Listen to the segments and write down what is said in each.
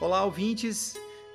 Olá, ouvintes!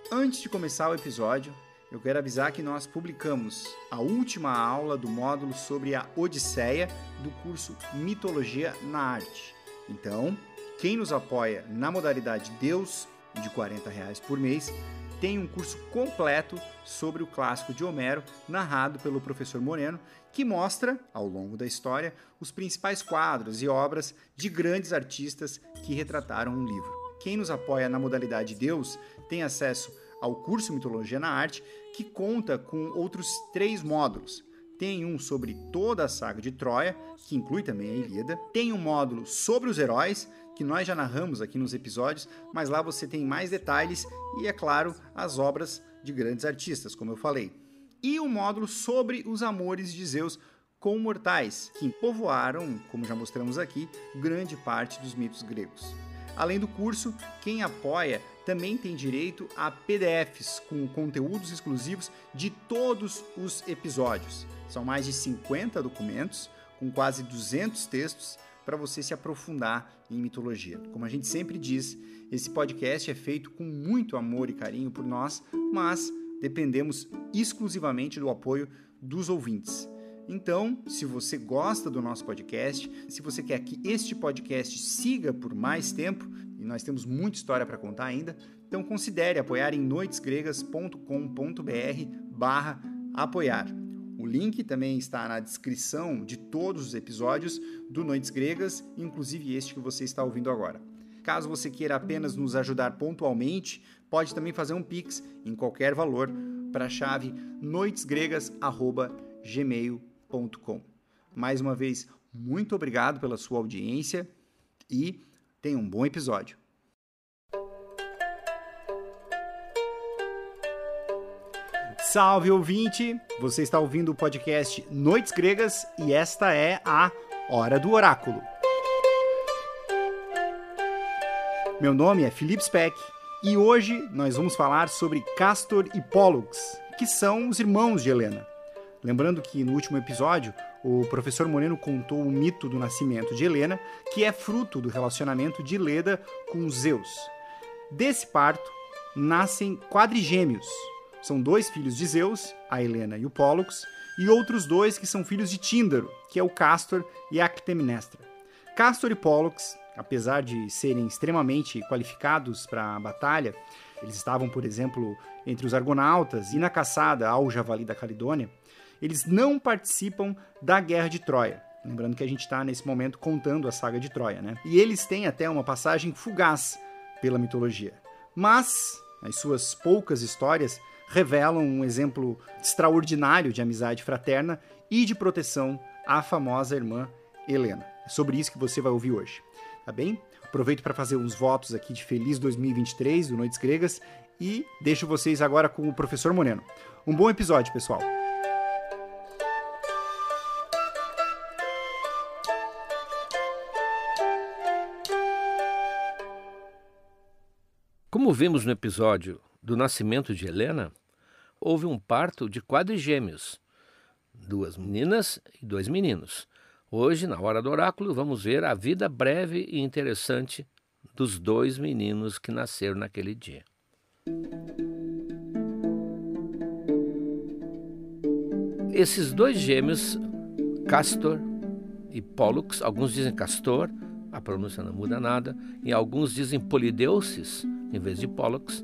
Antes de começar o episódio, eu quero avisar que nós publicamos a última aula do módulo sobre a Odisseia do curso Mitologia na Arte. Então, quem nos apoia na modalidade Deus, de 40 reais por mês, tem um curso completo sobre o clássico de Homero, narrado pelo professor Moreno, que mostra, ao longo da história, os principais quadros e obras de grandes artistas que retrataram um livro. Quem nos apoia na modalidade Deus tem acesso ao curso Mitologia na Arte, que conta com outros três módulos. Tem um sobre toda a saga de Troia, que inclui também a Ilíada. Tem um módulo sobre os heróis, que nós já narramos aqui nos episódios, mas lá você tem mais detalhes e, é claro, as obras de grandes artistas, como eu falei e um módulo sobre os amores de Zeus com mortais, que povoaram, como já mostramos aqui, grande parte dos mitos gregos. Além do curso, quem apoia também tem direito a PDFs com conteúdos exclusivos de todos os episódios. São mais de 50 documentos com quase 200 textos para você se aprofundar em mitologia. Como a gente sempre diz, esse podcast é feito com muito amor e carinho por nós, mas dependemos exclusivamente do apoio dos ouvintes. Então, se você gosta do nosso podcast, se você quer que este podcast siga por mais tempo, e nós temos muita história para contar ainda, então considere apoiar em noitesgregas.com.br barra apoiar. O link também está na descrição de todos os episódios do Noites Gregas, inclusive este que você está ouvindo agora. Caso você queira apenas nos ajudar pontualmente, pode também fazer um Pix em qualquer valor para a chave noitesgregas.gmail.com. Mais uma vez, muito obrigado pela sua audiência e tenha um bom episódio. Salve ouvinte! Você está ouvindo o podcast Noites Gregas e esta é a Hora do Oráculo. Meu nome é Felipe Speck e hoje nós vamos falar sobre Castor e Pollux, que são os irmãos de Helena. Lembrando que no último episódio o professor Moreno contou o mito do nascimento de Helena, que é fruto do relacionamento de Leda com Zeus. Desse parto nascem quadrigêmeos. São dois filhos de Zeus, a Helena e o Pollux, e outros dois que são filhos de Tíndaro, que é o Castor e a Ctemnestra. Castor e Pollux apesar de serem extremamente qualificados para a batalha, eles estavam, por exemplo, entre os argonautas e na caçada ao javali da Calidônia, eles não participam da Guerra de Troia. Lembrando que a gente está nesse momento contando a saga de Troia, né? E eles têm até uma passagem fugaz pela mitologia. Mas as suas poucas histórias revelam um exemplo extraordinário de amizade fraterna e de proteção à famosa irmã Helena. É sobre isso que você vai ouvir hoje tá bem? Aproveito para fazer uns votos aqui de feliz 2023 do Noites Gregas e deixo vocês agora com o professor Moreno. Um bom episódio, pessoal. Como vimos no episódio do nascimento de Helena, houve um parto de quadrigêmeos, duas meninas e dois meninos. Hoje, na hora do oráculo, vamos ver a vida breve e interessante dos dois meninos que nasceram naquele dia. Esses dois gêmeos, Castor e Pollux, alguns dizem Castor, a pronúncia não muda nada, e alguns dizem Polideuces, em vez de Pollux,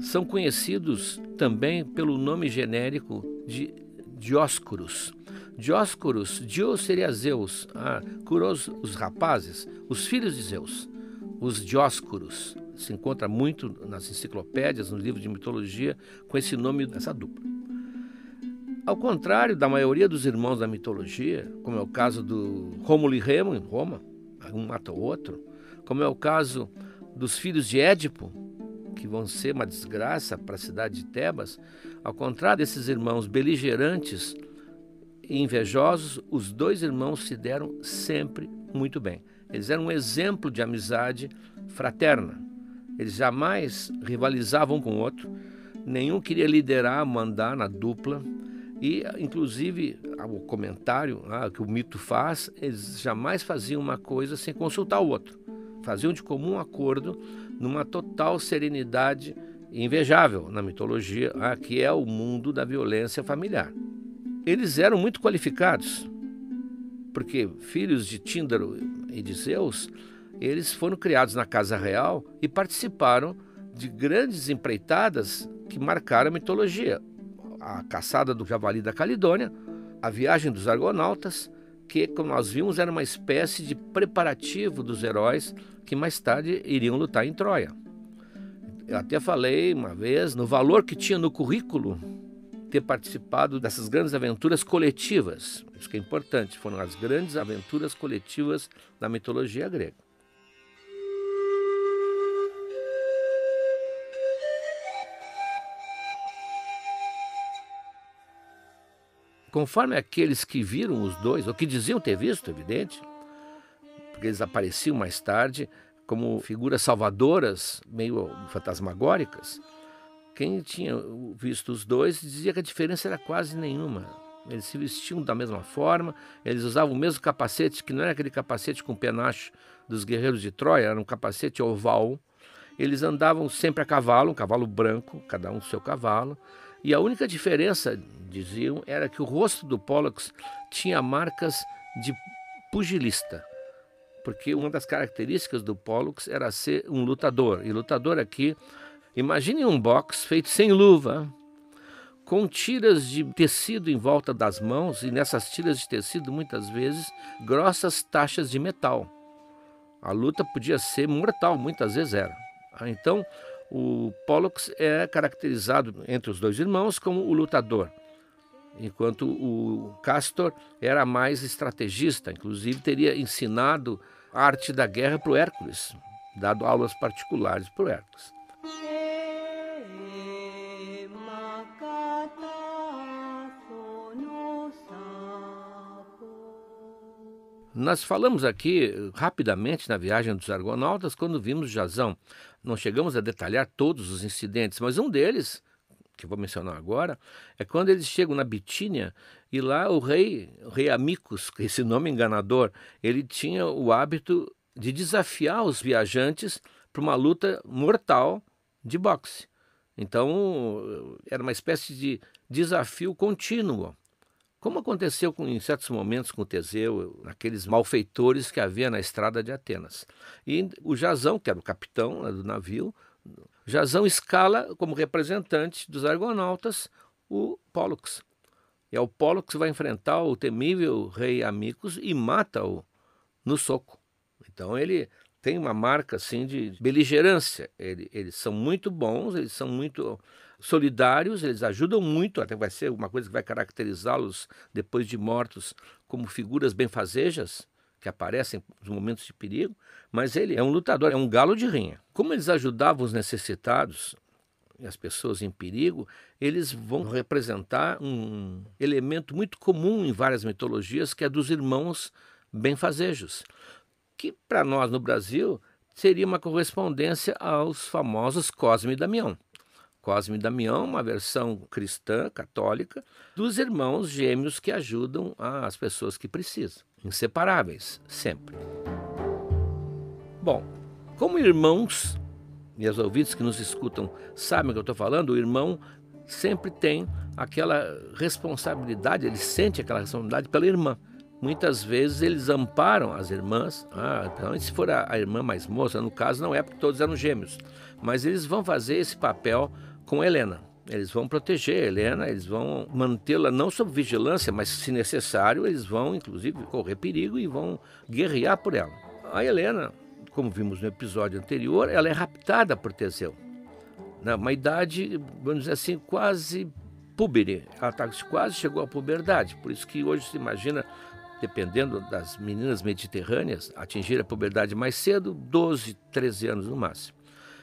são conhecidos também pelo nome genérico de Dioscuros, Dioscuros, Dio seria Zeus, ah, Curos, os rapazes, os filhos de Zeus, os Dioscuros. Se encontra muito nas enciclopédias, no livro de mitologia, com esse nome dessa dupla. Ao contrário da maioria dos irmãos da mitologia, como é o caso do Rômulo e Remo em Roma, um mata o outro, como é o caso dos filhos de Édipo, que vão ser uma desgraça para a cidade de Tebas, ao contrário desses irmãos beligerantes e invejosos, os dois irmãos se deram sempre muito bem. Eles eram um exemplo de amizade fraterna. Eles jamais rivalizavam com o outro, nenhum queria liderar, mandar na dupla. E, inclusive, o comentário ah, que o mito faz, eles jamais faziam uma coisa sem consultar o outro. Faziam de comum acordo numa total serenidade invejável na mitologia, ah, que é o mundo da violência familiar. Eles eram muito qualificados, porque filhos de Tíndaro e de Zeus, eles foram criados na casa real e participaram de grandes empreitadas que marcaram a mitologia. A caçada do javali da Calidônia, a viagem dos argonautas, que, como nós vimos, era uma espécie de preparativo dos heróis que mais tarde iriam lutar em Troia. Eu até falei uma vez no valor que tinha no currículo ter participado dessas grandes aventuras coletivas. Isso que é importante, foram as grandes aventuras coletivas da mitologia grega. Conforme aqueles que viram os dois, ou que diziam ter visto, evidente, porque eles apareciam mais tarde como figuras salvadoras, meio fantasmagóricas, quem tinha visto os dois dizia que a diferença era quase nenhuma. Eles se vestiam da mesma forma, eles usavam o mesmo capacete, que não era aquele capacete com penacho dos guerreiros de Troia, era um capacete oval. Eles andavam sempre a cavalo, um cavalo branco, cada um seu cavalo. E a única diferença, diziam, era que o rosto do Pollux tinha marcas de pugilista. Porque uma das características do Pollux era ser um lutador. E lutador aqui, imagine um box feito sem luva, com tiras de tecido em volta das mãos, e nessas tiras de tecido, muitas vezes, grossas taxas de metal. A luta podia ser mortal, muitas vezes era. Então, o Pollux é caracterizado entre os dois irmãos como o lutador, enquanto o Castor era mais estrategista, inclusive teria ensinado a arte da guerra para o Hércules, dado aulas particulares para o Hércules. Nós falamos aqui rapidamente na viagem dos Argonautas quando vimos Jazão. Não chegamos a detalhar todos os incidentes, mas um deles, que vou mencionar agora, é quando eles chegam na Bitínia e lá o rei, o rei Amicus, esse nome enganador, ele tinha o hábito de desafiar os viajantes para uma luta mortal de boxe. Então, era uma espécie de desafio contínuo. Como aconteceu com, em certos momentos com Teseu, aqueles malfeitores que havia na estrada de Atenas. E o Jazão, que era o capitão né, do navio, Jazão escala como representante dos argonautas o Pólux. E é o Pólux que vai enfrentar o temível rei Amicus e mata-o no soco. Então ele tem uma marca assim de beligerância. Ele, eles são muito bons, eles são muito solidários, eles ajudam muito, até vai ser uma coisa que vai caracterizá-los depois de mortos como figuras benfazejas que aparecem nos momentos de perigo, mas ele é um lutador, é um galo de rinha. Como eles ajudavam os necessitados e as pessoas em perigo, eles vão representar um elemento muito comum em várias mitologias, que é dos irmãos benfazejos, que para nós no Brasil seria uma correspondência aos famosos Cosme e Damião. Cosme e Damião, uma versão cristã, católica, dos irmãos gêmeos que ajudam as pessoas que precisam. Inseparáveis, sempre. Bom, como irmãos, e os ouvintes que nos escutam sabem o que eu estou falando, o irmão sempre tem aquela responsabilidade, ele sente aquela responsabilidade pela irmã. Muitas vezes eles amparam as irmãs. Ah, então, se for a, a irmã mais moça, no caso não é porque todos eram gêmeos, mas eles vão fazer esse papel com Helena. Eles vão proteger Helena, eles vão mantê-la não sob vigilância, mas se necessário, eles vão inclusive correr perigo e vão guerrear por ela. A Helena, como vimos no episódio anterior, ela é raptada por Teseu. Uma idade, vamos dizer assim, quase púbere. Ela tá, quase chegou à puberdade. Por isso que hoje se imagina, dependendo das meninas mediterrâneas, atingir a puberdade mais cedo, 12, 13 anos no máximo.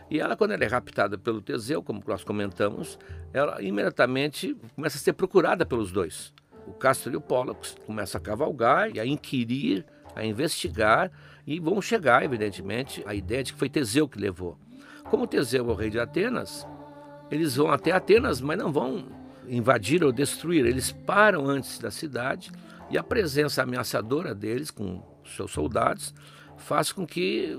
E ela, quando ela é raptada pelo Teseu, como nós comentamos, ela imediatamente começa a ser procurada pelos dois. O Castor e o Pollux começam a cavalgar e a inquirir, a investigar e vão chegar, evidentemente, à ideia de que foi Teseu que levou. Como Teseu é o rei de Atenas, eles vão até Atenas, mas não vão invadir ou destruir. Eles param antes da cidade e a presença ameaçadora deles com seus soldados faz com que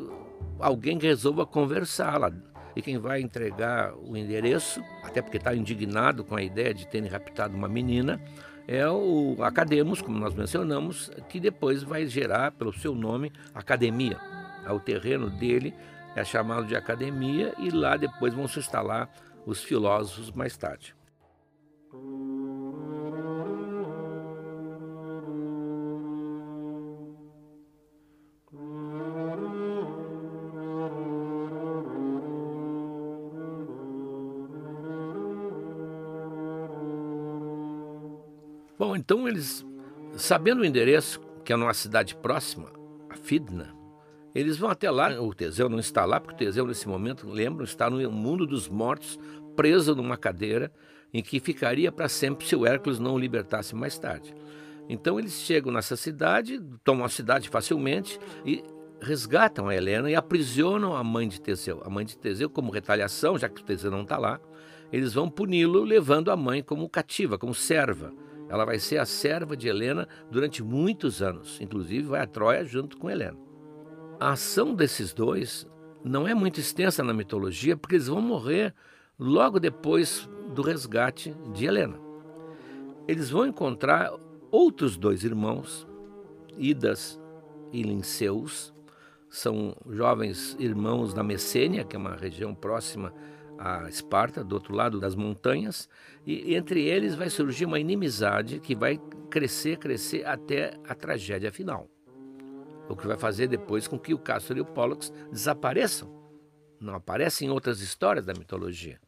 alguém resolva conversá-la. E quem vai entregar o endereço, até porque está indignado com a ideia de terem raptado uma menina, é o Academos, como nós mencionamos, que depois vai gerar, pelo seu nome, academia. É o terreno dele é chamado de academia e lá depois vão se instalar os filósofos mais tarde. Então eles, sabendo o endereço, que é numa cidade próxima, a Fidna, eles vão até lá. O Teseu não está lá, porque o Teseu, nesse momento, lembram, está no mundo dos mortos, preso numa cadeira, em que ficaria para sempre se o Hércules não o libertasse mais tarde. Então eles chegam nessa cidade, tomam a cidade facilmente e resgatam a Helena e aprisionam a mãe de Teseu. A mãe de Teseu, como retaliação, já que o Teseu não está lá, eles vão puni-lo levando a mãe como cativa, como serva. Ela vai ser a serva de Helena durante muitos anos, inclusive vai a Troia junto com Helena. A ação desses dois não é muito extensa na mitologia, porque eles vão morrer logo depois do resgate de Helena. Eles vão encontrar outros dois irmãos, Idas e Linceus, são jovens irmãos da Messênia, que é uma região próxima a Esparta, do outro lado das montanhas, e entre eles vai surgir uma inimizade que vai crescer, crescer até a tragédia final. O que vai fazer depois com que o Castor e o Pollux desapareçam. Não aparecem em outras histórias da mitologia.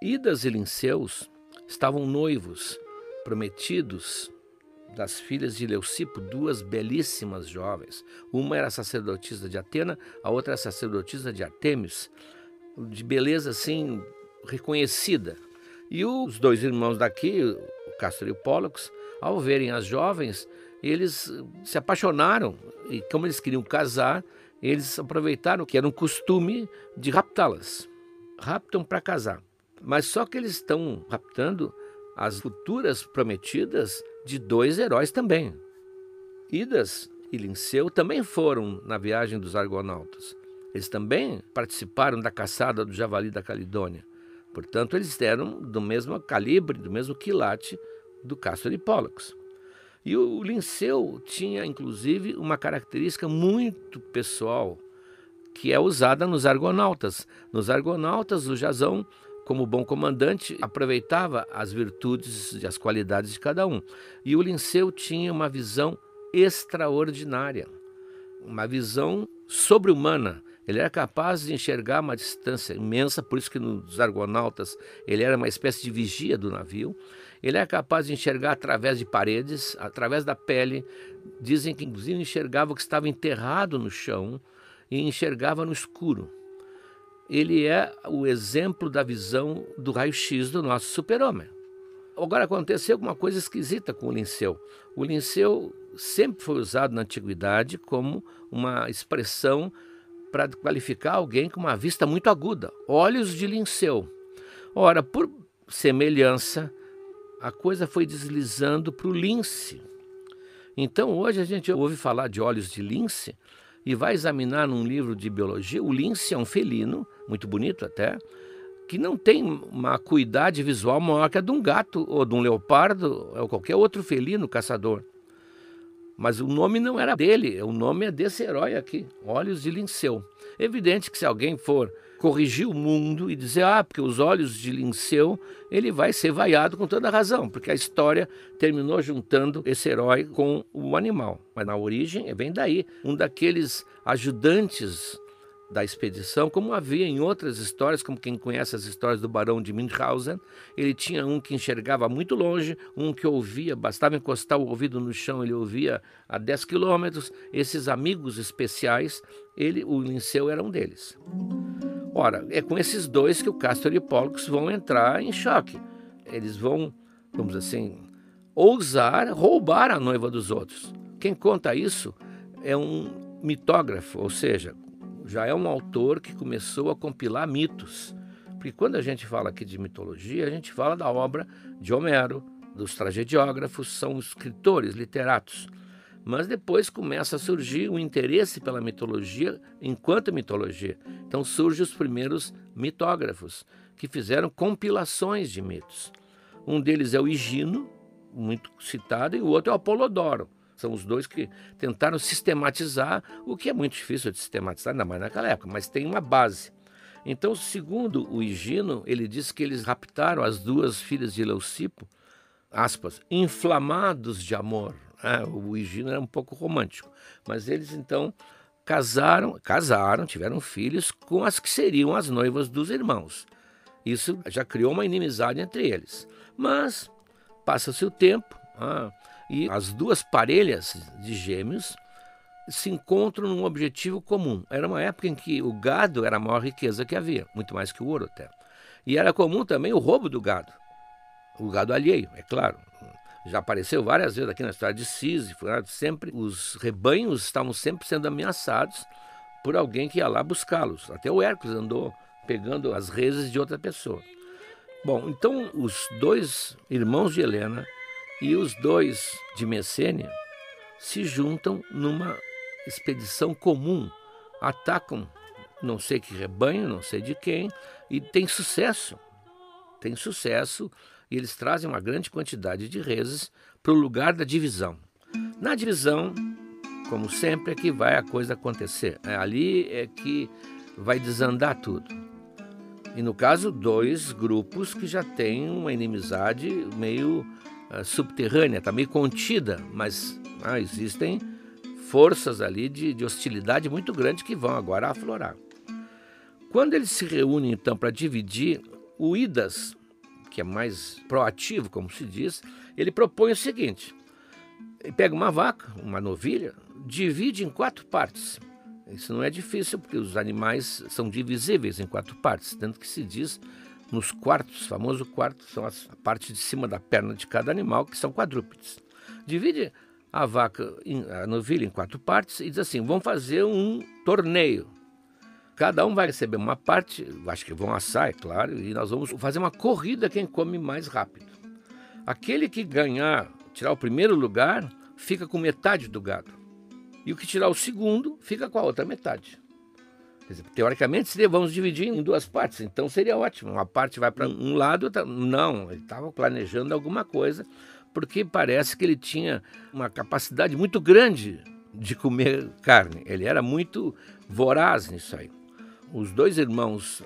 Idas e Linceus estavam noivos, prometidos das filhas de Leucipo, duas belíssimas jovens. Uma era sacerdotisa de Atena, a outra era sacerdotisa de Artemis, de beleza assim reconhecida. E os dois irmãos daqui, o Castor e o Pollux, ao verem as jovens, eles se apaixonaram e como eles queriam casar, eles aproveitaram que era um costume de raptá-las. Raptam para casar. Mas só que eles estão raptando as futuras prometidas de dois heróis também. Idas e Linceu também foram na viagem dos argonautas. Eles também participaram da caçada do javali da Calidônia. Portanto, eles eram do mesmo calibre, do mesmo quilate do Castor e Pollux. E o Linceu tinha, inclusive, uma característica muito pessoal, que é usada nos argonautas. Nos argonautas, o Jazão como bom comandante, aproveitava as virtudes e as qualidades de cada um. E o Linceu tinha uma visão extraordinária, uma visão sobre-humana. Ele era capaz de enxergar uma distância imensa, por isso que nos Argonautas ele era uma espécie de vigia do navio. Ele era capaz de enxergar através de paredes, através da pele. Dizem que inclusive enxergava o que estava enterrado no chão e enxergava no escuro ele é o exemplo da visão do raio-x do nosso super-homem. Agora aconteceu alguma coisa esquisita com o Linceu. O Linceu sempre foi usado na antiguidade como uma expressão para qualificar alguém com uma vista muito aguda, olhos de Linceu. Ora, por semelhança, a coisa foi deslizando para o lince. Então hoje a gente ouve falar de olhos de lince e vai examinar num livro de biologia, o lince é um felino, muito bonito até, que não tem uma acuidade visual maior que a de um gato ou de um leopardo ou qualquer outro felino caçador. Mas o nome não era dele, o nome é desse herói aqui, Olhos de Linceu. Evidente que se alguém for corrigir o mundo e dizer, ah, porque os olhos de Linceu, ele vai ser vaiado com toda razão, porque a história terminou juntando esse herói com o animal. Mas na origem, vem daí, um daqueles ajudantes da expedição, como havia em outras histórias, como quem conhece as histórias do barão de Münchhausen, ele tinha um que enxergava muito longe, um que ouvia, bastava encostar o ouvido no chão, ele ouvia a 10 quilômetros. Esses amigos especiais, ele, o Linceu era um deles. Ora, é com esses dois que o Castor e o Pollux vão entrar em choque. Eles vão, vamos assim, ousar roubar a noiva dos outros. Quem conta isso é um mitógrafo, ou seja, já é um autor que começou a compilar mitos. Porque quando a gente fala aqui de mitologia, a gente fala da obra de Homero, dos tragediógrafos, são escritores, literatos. Mas depois começa a surgir o interesse pela mitologia enquanto mitologia. Então surgem os primeiros mitógrafos, que fizeram compilações de mitos. Um deles é o Higino, muito citado, e o outro é o Apolodoro. São os dois que tentaram sistematizar, o que é muito difícil de sistematizar, ainda mais naquela época, mas tem uma base. Então, segundo o Higino, ele diz que eles raptaram as duas filhas de Leucipo, aspas, inflamados de amor. É, o Higino era um pouco romântico, mas eles então casaram, casaram, tiveram filhos com as que seriam as noivas dos irmãos. Isso já criou uma inimizade entre eles. Mas passa-se o tempo ah, e as duas parelhas de gêmeos se encontram num objetivo comum. Era uma época em que o gado era a maior riqueza que havia, muito mais que o ouro até. E era comum também o roubo do gado. O gado alheio, é claro. Já apareceu várias vezes aqui na história de Sísifo, né? sempre os rebanhos estavam sempre sendo ameaçados por alguém que ia lá buscá-los. Até o Hércules andou pegando as reses de outra pessoa. Bom, então os dois irmãos de Helena e os dois de Messênia se juntam numa expedição comum, atacam não sei que rebanho, não sei de quem, e tem sucesso. Tem sucesso e eles trazem uma grande quantidade de reses para o lugar da divisão. Na divisão, como sempre, é que vai a coisa acontecer. É ali é que vai desandar tudo. E no caso, dois grupos que já têm uma inimizade meio uh, subterrânea, está meio contida, mas ah, existem forças ali de, de hostilidade muito grande que vão agora aflorar. Quando eles se reúnem então para dividir, o Idas, que é mais proativo, como se diz, ele propõe o seguinte: pega uma vaca, uma novilha, divide em quatro partes. Isso não é difícil, porque os animais são divisíveis em quatro partes, tanto que se diz nos quartos, famoso quarto, são as, a parte de cima da perna de cada animal, que são quadrúpedes. Divide a vaca, a novilha em quatro partes e diz assim: vamos fazer um torneio. Cada um vai receber uma parte, acho que vão assar, é claro, e nós vamos fazer uma corrida quem come mais rápido. Aquele que ganhar, tirar o primeiro lugar, fica com metade do gado. E o que tirar o segundo, fica com a outra metade. Dizer, teoricamente, seria, vamos dividir em duas partes, então seria ótimo. Uma parte vai para um lado, outra... não, ele estava planejando alguma coisa porque parece que ele tinha uma capacidade muito grande de comer carne. Ele era muito voraz nisso aí. Os dois irmãos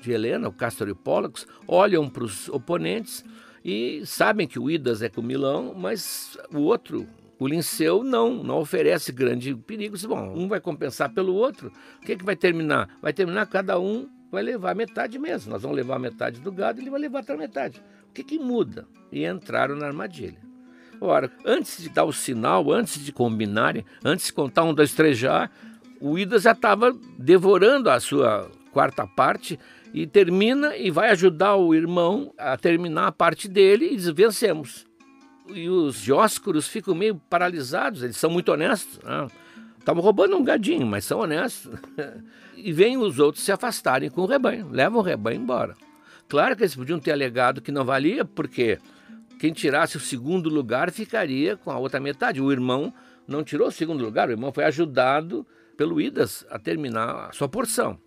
de Helena, o Castor e o Pollux, olham para os oponentes e sabem que o Idas é comilão, mas o outro, o Linceu, não, não oferece grande perigo. Bom, um vai compensar pelo outro. O que, é que vai terminar? Vai terminar cada um vai levar metade mesmo. Nós vamos levar metade do gado e ele vai levar outra metade. O que, que muda? E entraram na armadilha. Ora, antes de dar o sinal, antes de combinarem, antes de contar um, dois, três já, o Ida já estava devorando a sua quarta parte e termina e vai ajudar o irmão a terminar a parte dele e diz: vencemos. E os dióscuros ficam meio paralisados, eles são muito honestos. Estavam né? roubando um gadinho, mas são honestos. e vêm os outros se afastarem com o rebanho, levam o rebanho embora. Claro que eles podiam ter alegado que não valia, porque quem tirasse o segundo lugar ficaria com a outra metade. O irmão não tirou o segundo lugar, o irmão foi ajudado pelo Idas a terminar a sua porção.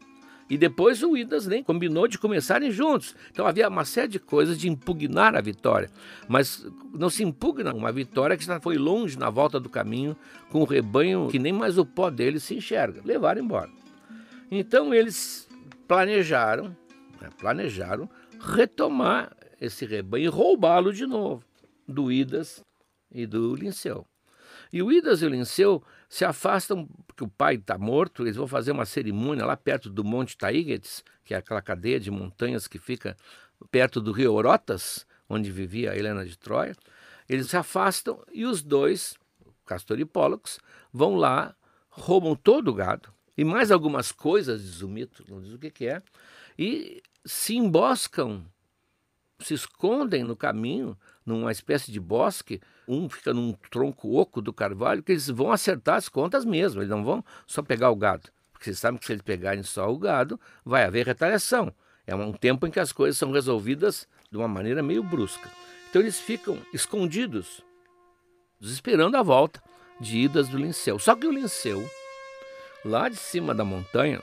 E depois o Idas nem combinou de começarem juntos. Então havia uma série de coisas de impugnar a vitória. Mas não se impugna uma vitória que já foi longe na volta do caminho, com o rebanho que nem mais o pó dele se enxerga. Levaram embora. Então eles planejaram, né, planejaram retomar esse rebanho e roubá-lo de novo do Idas e do Linceu. E o Idas e o Linceu se afastam, porque o pai está morto, eles vão fazer uma cerimônia lá perto do Monte Taígetes, que é aquela cadeia de montanhas que fica perto do rio Orotas, onde vivia a Helena de Troia. Eles se afastam e os dois, Castor e Pólux, vão lá, roubam todo o gado e mais algumas coisas, diz o mito, não diz o que, que é, e se emboscam, se escondem no caminho, numa espécie de bosque, um fica num tronco oco do carvalho, que eles vão acertar as contas mesmo, eles não vão só pegar o gado. Porque vocês sabem que se eles pegarem só o gado, vai haver retaliação. É um tempo em que as coisas são resolvidas de uma maneira meio brusca. Então eles ficam escondidos, esperando a volta de idas do Linceu. Só que o Linceu, lá de cima da montanha,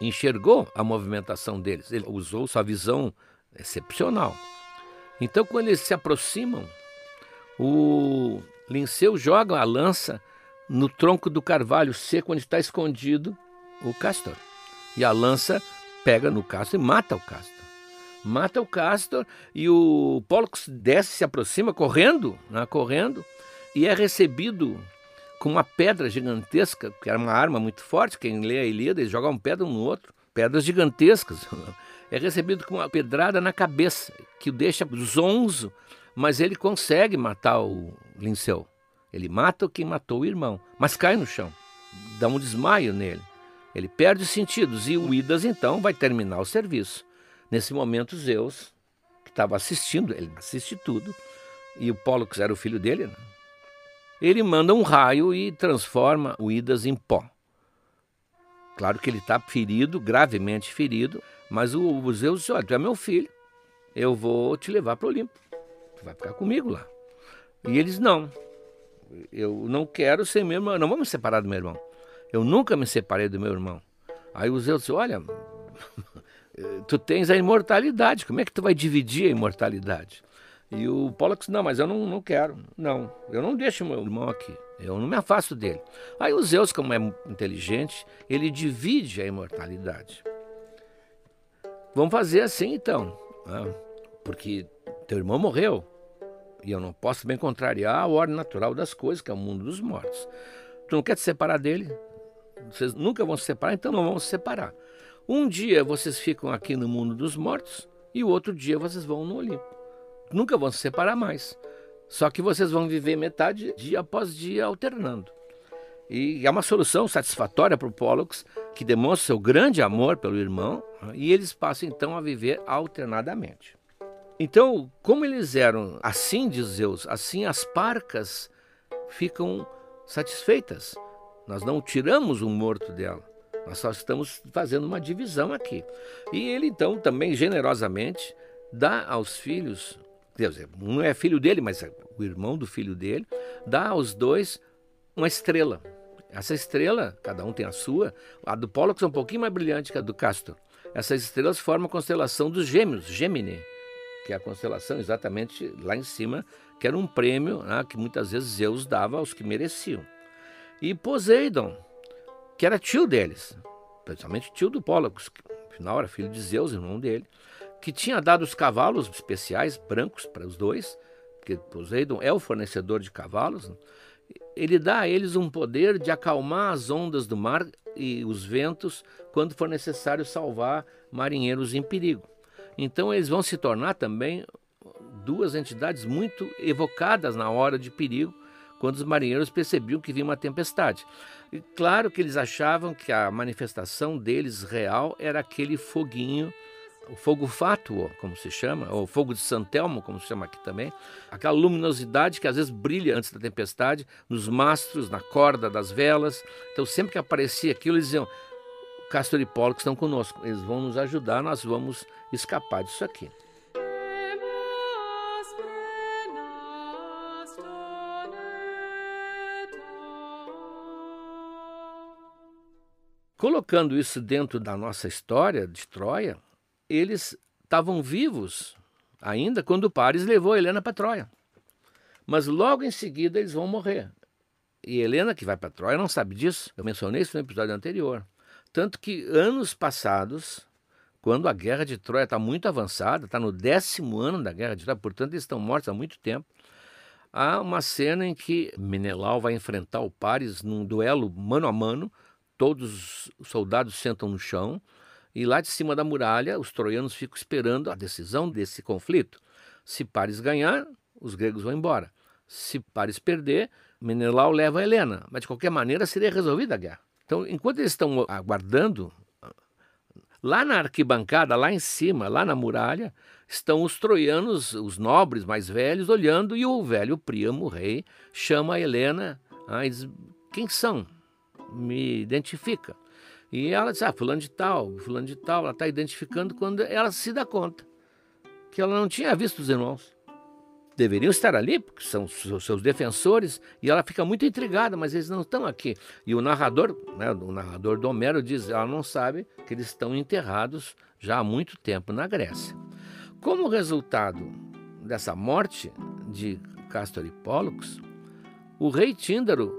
enxergou a movimentação deles. Ele usou sua visão excepcional. Então, quando eles se aproximam, o Linceu joga a lança no tronco do carvalho seco onde está escondido o castor. E a lança pega no castor e mata o castor. Mata o castor e o Pollux desce, se aproxima correndo, né, correndo, e é recebido com uma pedra gigantesca, que era uma arma muito forte. Quem lê a Ilíada, eles jogam pedra um no outro, pedras gigantescas. É recebido com uma pedrada na cabeça, que o deixa zonzo, mas ele consegue matar o Linceu. Ele mata quem matou o irmão, mas cai no chão, dá um desmaio nele. Ele perde os sentidos e o Idas então vai terminar o serviço. Nesse momento, Zeus, que estava assistindo, ele assiste tudo, e o Pollux era o filho dele, né? ele manda um raio e transforma o Idas em pó. Claro que ele está ferido, gravemente ferido, mas o, o Zeus disse: Olha, tu é meu filho, eu vou te levar para o Olimpo, tu vai ficar comigo lá. E eles: Não, eu não quero ser meu irmão, não vamos me separar do meu irmão. Eu nunca me separei do meu irmão. Aí o Zeus disse: Olha, tu tens a imortalidade, como é que tu vai dividir a imortalidade? E o Pollux, não, mas eu não, não quero. Não, eu não deixo meu irmão aqui. Eu não me afasto dele. Aí o Zeus, como é inteligente, ele divide a imortalidade. Vamos fazer assim então. Né? Porque teu irmão morreu. E eu não posso bem contrariar a ordem natural das coisas, que é o mundo dos mortos. Tu não quer te separar dele? Vocês nunca vão se separar, então não vão se separar. Um dia vocês ficam aqui no mundo dos mortos e o outro dia vocês vão no Olimpo nunca vão se separar mais. Só que vocês vão viver metade dia após dia alternando. E é uma solução satisfatória para o Pollux, que demonstra seu grande amor pelo irmão, e eles passam então a viver alternadamente. Então, como eles eram assim, diz Zeus, assim as parcas ficam satisfeitas. Nós não tiramos um morto dela, nós só estamos fazendo uma divisão aqui. E ele então também generosamente dá aos filhos Deus, um é filho dele, mas é o irmão do filho dele, dá aos dois uma estrela. Essa estrela, cada um tem a sua, a do Pollux é um pouquinho mais brilhante que a do Castor. Essas estrelas formam a constelação dos Gêmeos, Gemini, que é a constelação exatamente lá em cima, que era um prêmio né, que muitas vezes Zeus dava aos que mereciam. E Poseidon, que era tio deles, principalmente tio do Pollux, que afinal era filho de Zeus, irmão dele que tinha dado os cavalos especiais brancos para os dois, porque Poseidon é o fornecedor de cavalos, né? ele dá a eles um poder de acalmar as ondas do mar e os ventos quando for necessário salvar marinheiros em perigo. Então eles vão se tornar também duas entidades muito evocadas na hora de perigo, quando os marinheiros percebiam que vinha uma tempestade. E claro que eles achavam que a manifestação deles real era aquele foguinho o fogo fátuo, como se chama, ou fogo de Santelmo, como se chama aqui também, aquela luminosidade que às vezes brilha antes da tempestade, nos mastros, na corda das velas. Então, sempre que aparecia aquilo, eles diziam: Castor e Pollux estão conosco, eles vão nos ajudar, nós vamos escapar disso aqui. Colocando isso dentro da nossa história de Troia, eles estavam vivos ainda quando Paris levou Helena para Troia. Mas logo em seguida eles vão morrer. E Helena, que vai para Troia, não sabe disso. Eu mencionei isso no episódio anterior. Tanto que anos passados, quando a guerra de Troia está muito avançada, está no décimo ano da guerra de Troia, portanto eles estão mortos há muito tempo, há uma cena em que Menelau vai enfrentar o Paris num duelo mano a mano, todos os soldados sentam no chão, e lá de cima da muralha, os troianos ficam esperando a decisão desse conflito. Se Paris ganhar, os gregos vão embora. Se Paris perder, Menelau leva a Helena. Mas de qualquer maneira seria resolvida a guerra. Então, enquanto eles estão aguardando, lá na arquibancada, lá em cima, lá na muralha, estão os troianos, os nobres mais velhos, olhando, e o velho Príamo, o rei, chama a Helena ah, diz: Quem são? Me identifica. E ela diz, ah, fulano de tal, fulano de tal, ela está identificando quando ela se dá conta que ela não tinha visto os irmãos. deveriam estar ali, porque são seus defensores, e ela fica muito intrigada, mas eles não estão aqui. E o narrador, né, o narrador do Homero diz, ela não sabe que eles estão enterrados já há muito tempo na Grécia. Como resultado dessa morte de Castor e Pollux, o rei Tíndaro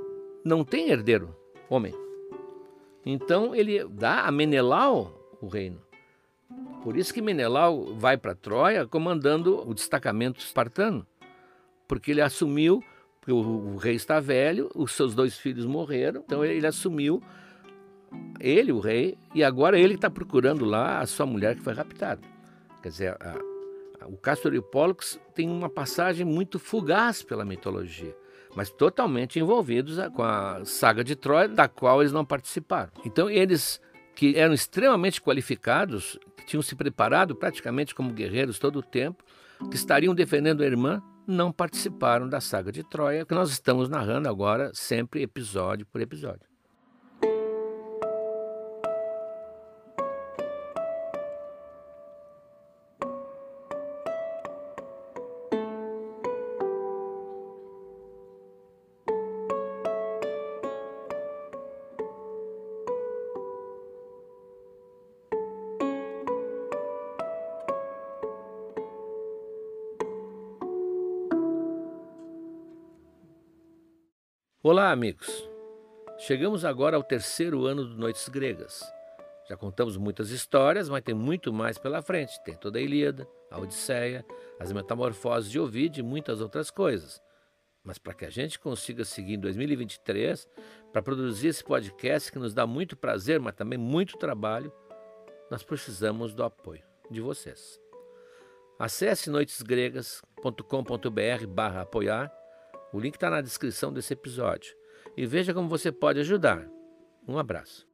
não tem herdeiro, homem. Então ele dá a Menelau o reino. Por isso que Menelau vai para Troia comandando o destacamento espartano, porque ele assumiu, porque o, o, rei está velho, os seus dois filhos morreram, então ele, ele assumiu, ele, o rei, e agora ele está procurando lá a sua mulher que foi raptada. Quer dizer, a, a, o Castor e Pollux tem uma passagem muito fugaz pela mitologia mas totalmente envolvidos com a saga de Troia, da qual eles não participaram. Então eles que eram extremamente qualificados, que tinham se preparado praticamente como guerreiros todo o tempo, que estariam defendendo a irmã, não participaram da saga de Troia, que nós estamos narrando agora, sempre episódio por episódio. Olá, amigos! Chegamos agora ao terceiro ano do Noites Gregas. Já contamos muitas histórias, mas tem muito mais pela frente. Tem toda a Ilíada, a Odisseia, as Metamorfoses de Ovid e muitas outras coisas. Mas para que a gente consiga seguir em 2023, para produzir esse podcast que nos dá muito prazer, mas também muito trabalho, nós precisamos do apoio de vocês. Acesse noitesgregas.com.br barra apoiar o link está na descrição desse episódio. E veja como você pode ajudar. Um abraço.